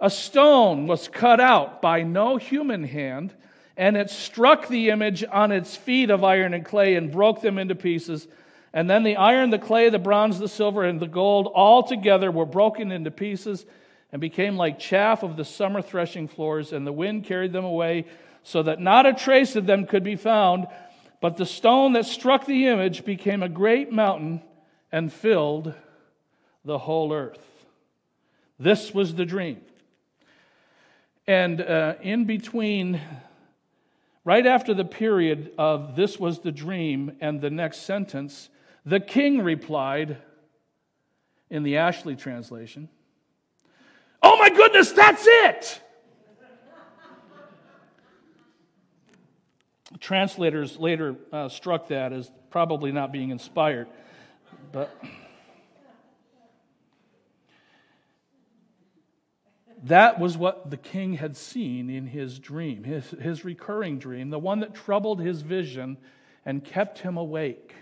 a stone was cut out by no human hand, and it struck the image on its feet of iron and clay and broke them into pieces. And then the iron, the clay, the bronze, the silver, and the gold all together were broken into pieces and became like chaff of the summer threshing floors, and the wind carried them away, so that not a trace of them could be found. But the stone that struck the image became a great mountain and filled the whole earth. This was the dream. And uh, in between, right after the period of this was the dream and the next sentence, the king replied in the Ashley translation, Oh my goodness, that's it! Translators later uh, struck that as probably not being inspired. But that was what the king had seen in his dream, his, his recurring dream, the one that troubled his vision and kept him awake.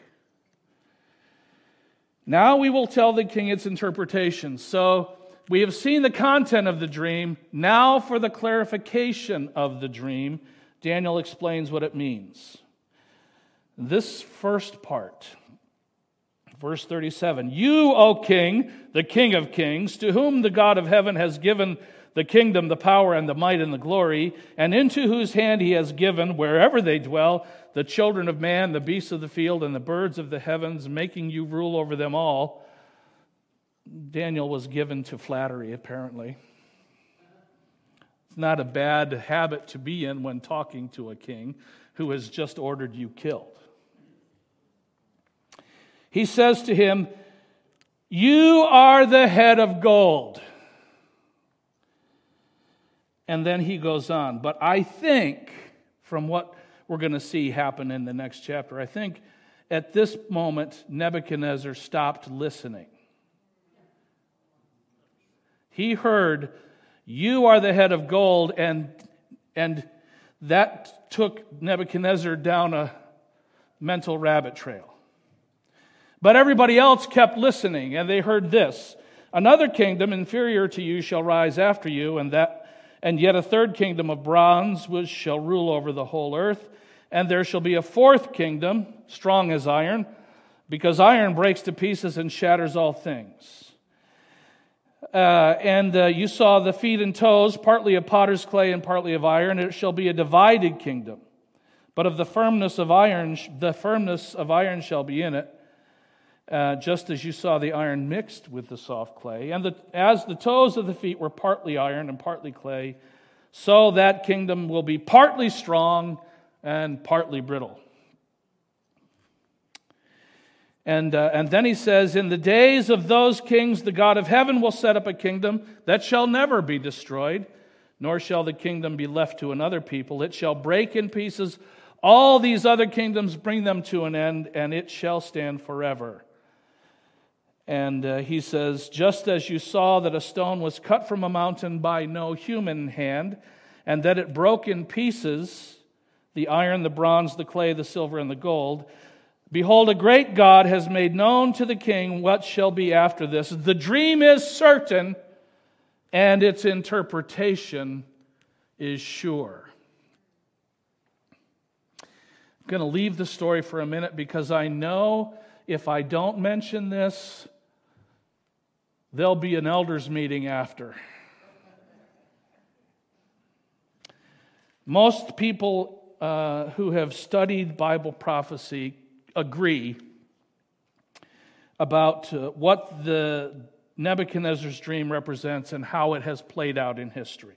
Now we will tell the king its interpretation. So we have seen the content of the dream. Now for the clarification of the dream. Daniel explains what it means. This first part, verse 37 You, O king, the king of kings, to whom the God of heaven has given the kingdom, the power, and the might, and the glory, and into whose hand he has given, wherever they dwell, the children of man, the beasts of the field, and the birds of the heavens, making you rule over them all. Daniel was given to flattery, apparently not a bad habit to be in when talking to a king who has just ordered you killed. He says to him, You are the head of gold. And then he goes on. But I think, from what we're going to see happen in the next chapter, I think at this moment Nebuchadnezzar stopped listening. He heard you are the head of gold. And, and that took Nebuchadnezzar down a mental rabbit trail. But everybody else kept listening, and they heard this Another kingdom inferior to you shall rise after you, and, that, and yet a third kingdom of bronze which shall rule over the whole earth. And there shall be a fourth kingdom, strong as iron, because iron breaks to pieces and shatters all things. Uh, and uh, you saw the feet and toes, partly of potter's clay and partly of iron. It shall be a divided kingdom. But of the firmness of iron, the firmness of iron shall be in it, uh, just as you saw the iron mixed with the soft clay. And the, as the toes of the feet were partly iron and partly clay, so that kingdom will be partly strong and partly brittle. And, uh, and then he says, In the days of those kings, the God of heaven will set up a kingdom that shall never be destroyed, nor shall the kingdom be left to another people. It shall break in pieces all these other kingdoms, bring them to an end, and it shall stand forever. And uh, he says, Just as you saw that a stone was cut from a mountain by no human hand, and that it broke in pieces the iron, the bronze, the clay, the silver, and the gold Behold, a great God has made known to the king what shall be after this. The dream is certain, and its interpretation is sure. I'm going to leave the story for a minute because I know if I don't mention this, there'll be an elders' meeting after. Most people uh, who have studied Bible prophecy agree about uh, what the Nebuchadnezzar's dream represents and how it has played out in history.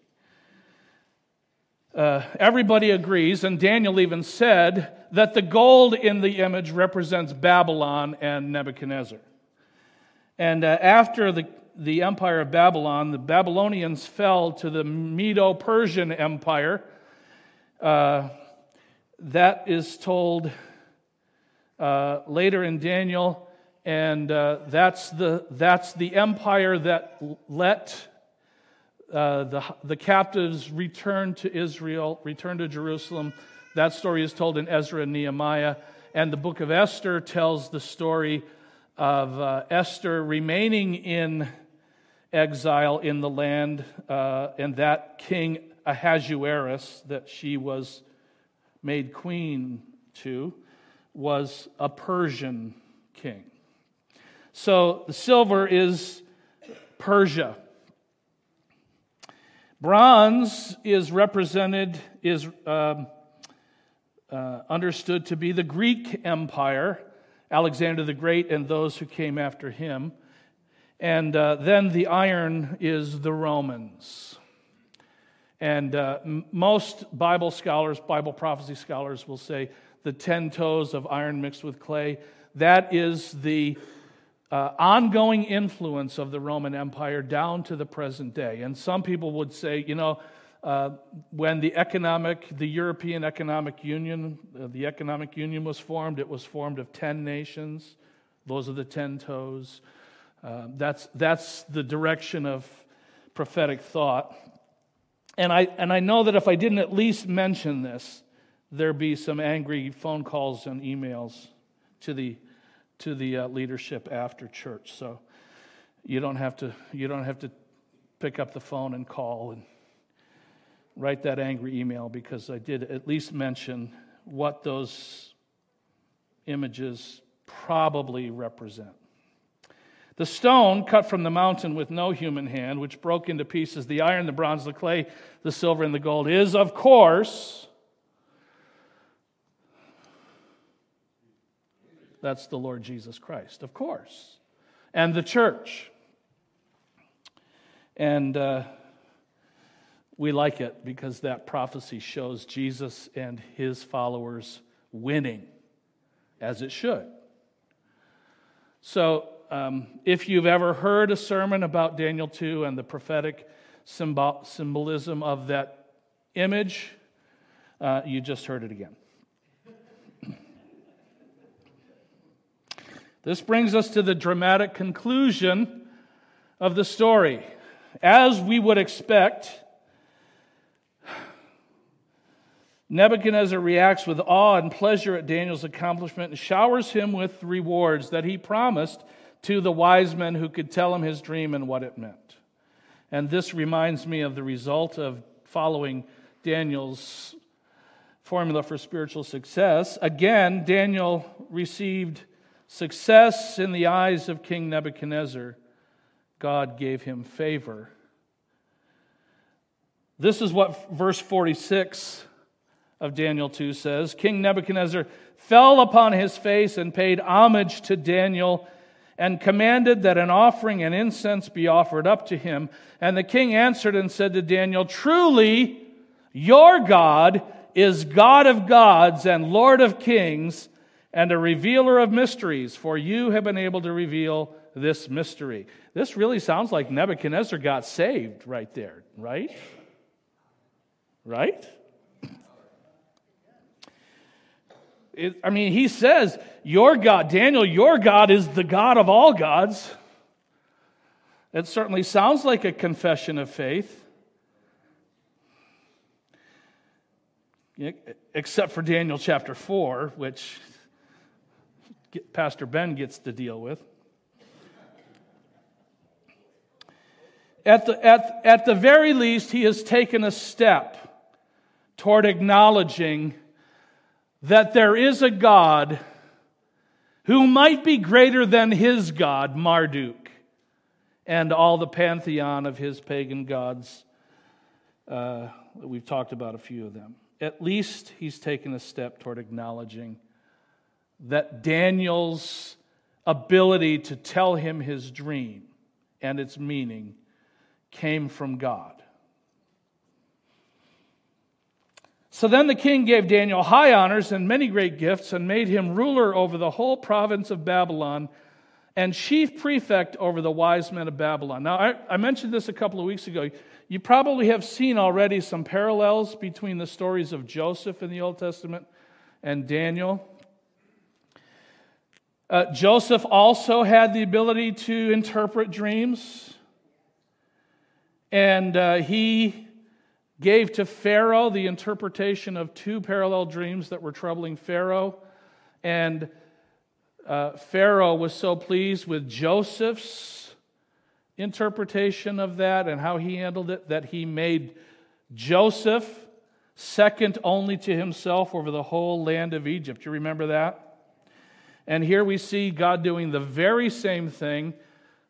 Uh, everybody agrees, and Daniel even said that the gold in the image represents Babylon and Nebuchadnezzar. And uh, after the, the empire of Babylon, the Babylonians fell to the Medo Persian Empire. Uh, that is told uh, later in Daniel, and uh, that's, the, that's the empire that let uh, the, the captives return to Israel, return to Jerusalem. That story is told in Ezra and Nehemiah. And the book of Esther tells the story of uh, Esther remaining in exile in the land, uh, and that king Ahasuerus, that she was made queen to, was a Persian king. So the silver is Persia. Bronze is represented, is um, uh, understood to be the Greek Empire, Alexander the Great and those who came after him. And uh, then the iron is the Romans. And uh, most Bible scholars, Bible prophecy scholars, will say the 10 toes of iron mixed with clay. That is the uh, ongoing influence of the Roman Empire down to the present day. And some people would say, you know, uh, when the economic, the European Economic Union, uh, the Economic Union was formed, it was formed of 10 nations. Those are the 10 toes. Uh, that's, that's the direction of prophetic thought. And I, and I know that if I didn't at least mention this, there'd be some angry phone calls and emails to the, to the uh, leadership after church. So you don't, have to, you don't have to pick up the phone and call and write that angry email because I did at least mention what those images probably represent. The stone cut from the mountain with no human hand, which broke into pieces the iron, the bronze, the clay, the silver, and the gold, is, of course, that's the Lord Jesus Christ, of course, and the church. And uh, we like it because that prophecy shows Jesus and his followers winning, as it should. So, um, if you've ever heard a sermon about Daniel 2 and the prophetic symbol- symbolism of that image, uh, you just heard it again. This brings us to the dramatic conclusion of the story. As we would expect, Nebuchadnezzar reacts with awe and pleasure at Daniel's accomplishment and showers him with rewards that he promised to the wise men who could tell him his dream and what it meant. And this reminds me of the result of following Daniel's formula for spiritual success. Again, Daniel received success in the eyes of King Nebuchadnezzar. God gave him favor. This is what verse 46 of Daniel 2 says King Nebuchadnezzar fell upon his face and paid homage to Daniel and commanded that an offering and incense be offered up to him. And the king answered and said to Daniel, Truly, your God is God of gods and Lord of kings and a revealer of mysteries, for you have been able to reveal this mystery. This really sounds like Nebuchadnezzar got saved right there, right? Right? It, I mean, he says, Your God, Daniel, your God is the God of all gods. It certainly sounds like a confession of faith. Except for Daniel chapter 4, which Pastor Ben gets to deal with. At the, at, at the very least, he has taken a step toward acknowledging that there is a God who might be greater than his God, Marduk, and all the pantheon of his pagan gods. Uh, we've talked about a few of them. At least he's taken a step toward acknowledging that Daniel's ability to tell him his dream and its meaning came from God. So then the king gave Daniel high honors and many great gifts and made him ruler over the whole province of Babylon and chief prefect over the wise men of Babylon. Now, I, I, mentioned this a couple of weeks ago. You probably have seen already some parallels between the stories of Joseph in the Old Testament and Daniel. Uh, Joseph also had the ability to interpret dreams. And uh, he gave to Pharaoh the interpretation of two parallel dreams that were troubling Pharaoh. And uh, Pharaoh was so pleased with Joseph's interpretation of that and how he handled it that he made Joseph second only to himself over the whole land of Egypt. You remember that? And here we see God doing the very same thing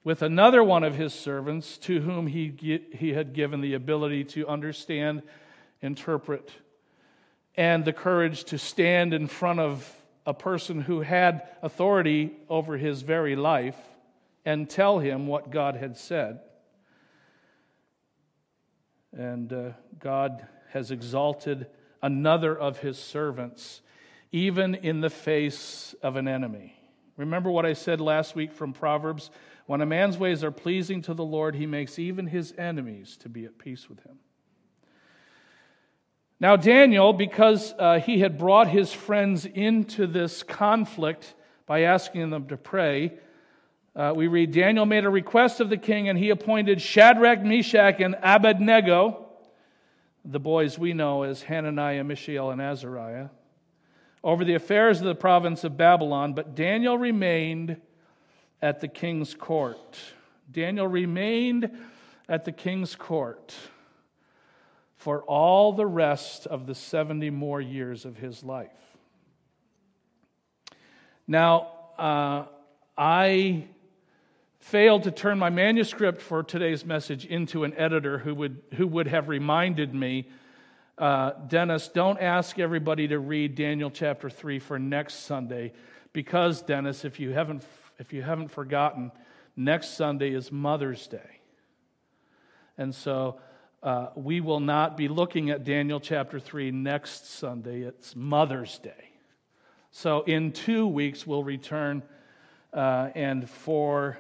with another one of his servants to whom he, he had given the ability to understand, interpret, and the courage to stand in front of a person who had authority over his very life and tell him what God had said. And uh, God has exalted another of his servants, even in the face of an enemy. Remember what I said last week from Proverbs? When a man's ways are pleasing to the Lord, he makes even his enemies to be at peace with him. Now, Daniel, because uh, he had brought his friends into this conflict by asking them to pray, uh, we read Daniel made a request of the king, and he appointed Shadrach, Meshach, and Abednego, the boys we know as Hananiah, Mishael, and Azariah, over the affairs of the province of Babylon. But Daniel remained at the king's court. Daniel remained at the king's court for all the rest of the 70 more years of his life. Now, uh, I failed to turn my manuscript for today's message into an editor who would, who would have reminded me uh, Dennis, don't ask everybody to read Daniel chapter 3 for next Sunday because, Dennis, if you haven't if you haven't forgotten, next Sunday is Mother's Day. And so uh, we will not be looking at Daniel chapter 3 next Sunday. It's Mother's Day. So in two weeks, we'll return. Uh, and for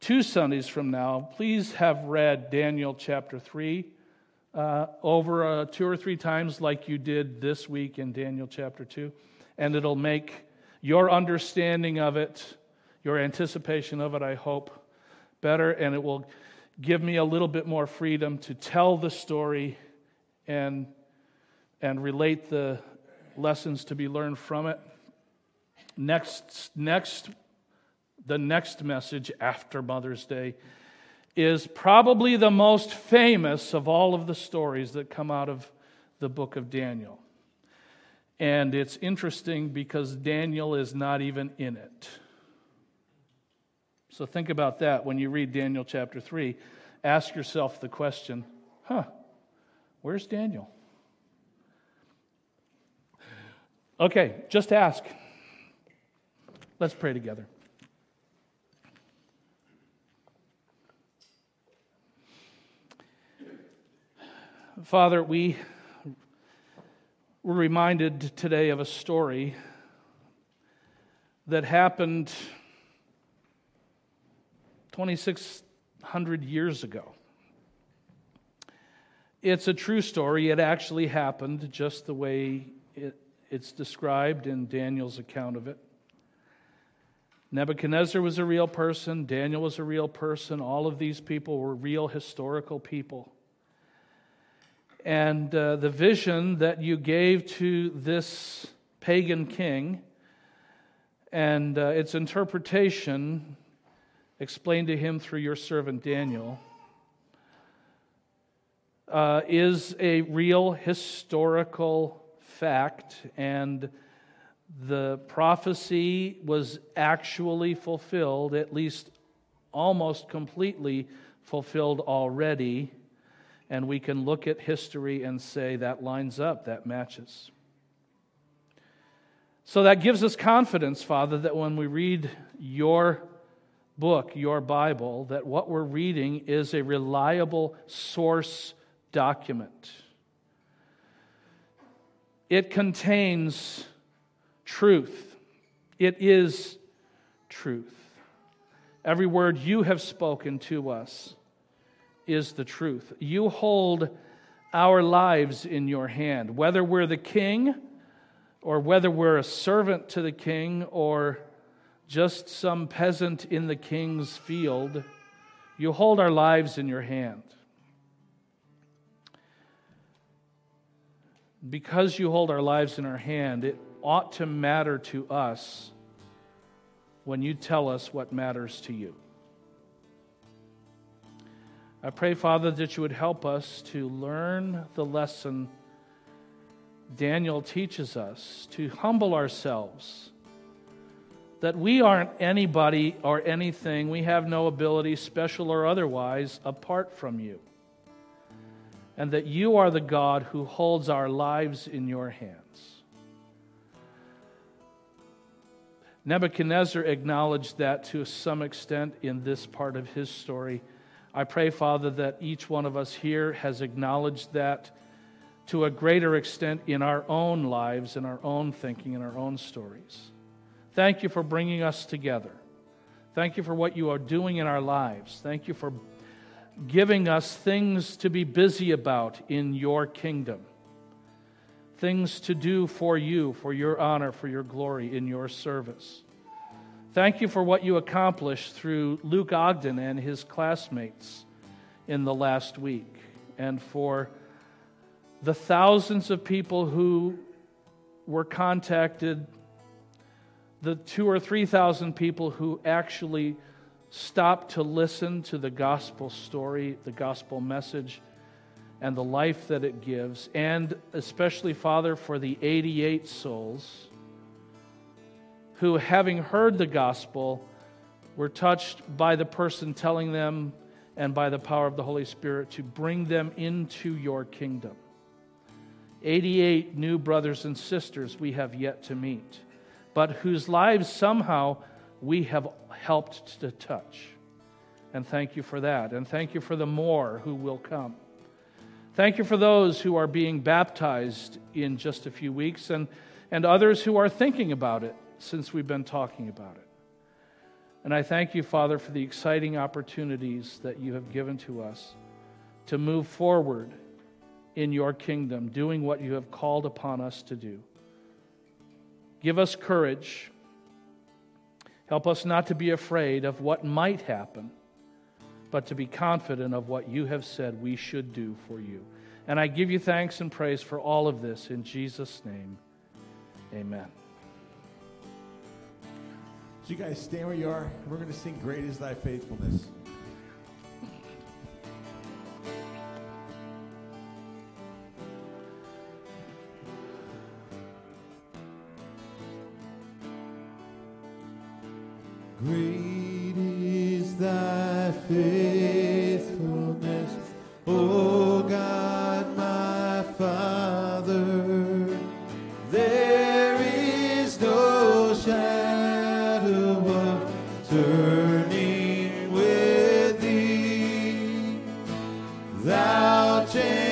two Sundays from now, please have read Daniel chapter 3 uh, over uh, two or three times, like you did this week in Daniel chapter 2. And it'll make your understanding of it your anticipation of it, I hope, better, and it will give me a little bit more freedom to tell the story and, and relate the lessons to be learned from it. Next, next, the next message after Mother's Day is probably the most famous of all of the stories that come out of the book of Daniel. And it's interesting because Daniel is not even in it. So think about that when you read Daniel chapter 3. Ask yourself the question huh, where's Daniel? Okay, just ask. Let's pray together. Father, we were reminded today of a story that happened 2,600 years ago. It's a true story. It actually happened just the way it, it's described in Daniel's account of it. Nebuchadnezzar was a real person, Daniel was a real person, all of these people were real historical people. And uh, the vision that you gave to this pagan king and uh, its interpretation explained to him through your servant Daniel, uh, is a real historical fact, and the prophecy was actually fulfilled, at least almost completely fulfilled already. And we can look at history and say that lines up, that matches. So that gives us confidence, Father, that when we read your book, your Bible, that what we're reading is a reliable source document. It contains truth. It is truth. Every word you have spoken to us is the truth. You hold our lives in your hand, whether we're the king or whether we're a servant to the king or just some peasant in the king's field. You hold our lives in your hand. Because you hold our lives in our hand, it ought to matter to us when you tell us what matters to you. I pray, Father, that you would help us to learn the lesson Daniel teaches us to humble ourselves. That we aren't anybody or anything, we have no ability, special or otherwise, apart from you. And that you are the God who holds our lives in your hands. Nebuchadnezzar acknowledged that to some extent in this part of his story. I pray, Father, that each one of us here has acknowledged that to a greater extent in our own lives, in our own thinking, in our own stories. Thank you for bringing us together. Thank you for what you are doing in our lives. Thank you for giving us things to be busy about in your kingdom, things to do for you, for your honor, for your glory, in your service. Thank you for what you accomplished through Luke Ogden and his classmates in the last week, and for the thousands of people who were contacted, the two or three thousand people who actually stopped to listen to the gospel story, the gospel message, and the life that it gives, and especially, Father, for the 88 souls who, having heard the gospel, were touched by the person telling them and by the power of the Holy Spirit to bring them into your kingdom. 88 new brothers and sisters we have yet to meet, but whose lives somehow we have helped to touch. And thank you for that. And thank you for the more who will come. Thank you for those who are being baptized in just a few weeks and, and others who are thinking about it since we've been talking about it. And I thank you, Father, for the exciting opportunities that you have given to us to move forward in your kingdom, doing what you have called upon us to do. Give us courage. Help us not to be afraid of what might happen, but to be confident of what you have said we should do for you. And I give you thanks and praise for all of this in Jesus' name. Amen. So, you guys stand where you are. We're going to sing Great is Thy Faithfulness. Thou changest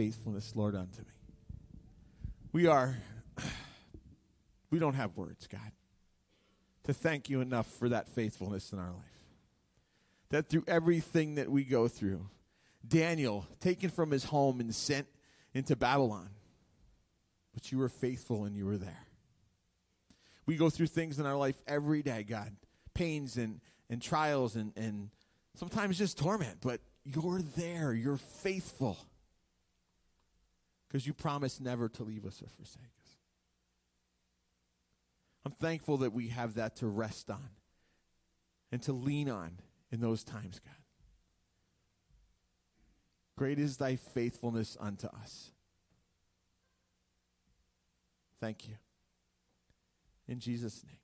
faithfulness, Lord, unto me. We are, we don't have words, God, to thank you enough for that faithfulness in our life. That through everything that we go through, Daniel, taken from his home and sent into Babylon, but you were faithful and you were there. We go through things in our life every day, God, pains and, and trials and, and sometimes just torment, but you're there. You're faithful because you promised never to leave us or forsake us. I'm thankful that we have that to rest on and to lean on in those times, God. Great is thy faithfulness unto us. Thank you. In Jesus' name.